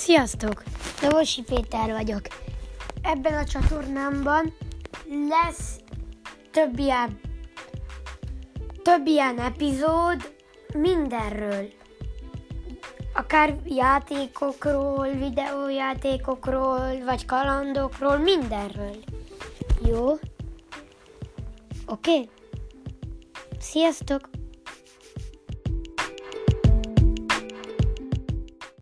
Sziasztok! Dovosi Péter vagyok. Ebben a csatornámban lesz több ilyen, több ilyen epizód mindenről. Akár játékokról, videójátékokról, vagy kalandokról, mindenről. Jó? Oké? Okay? Sziasztok!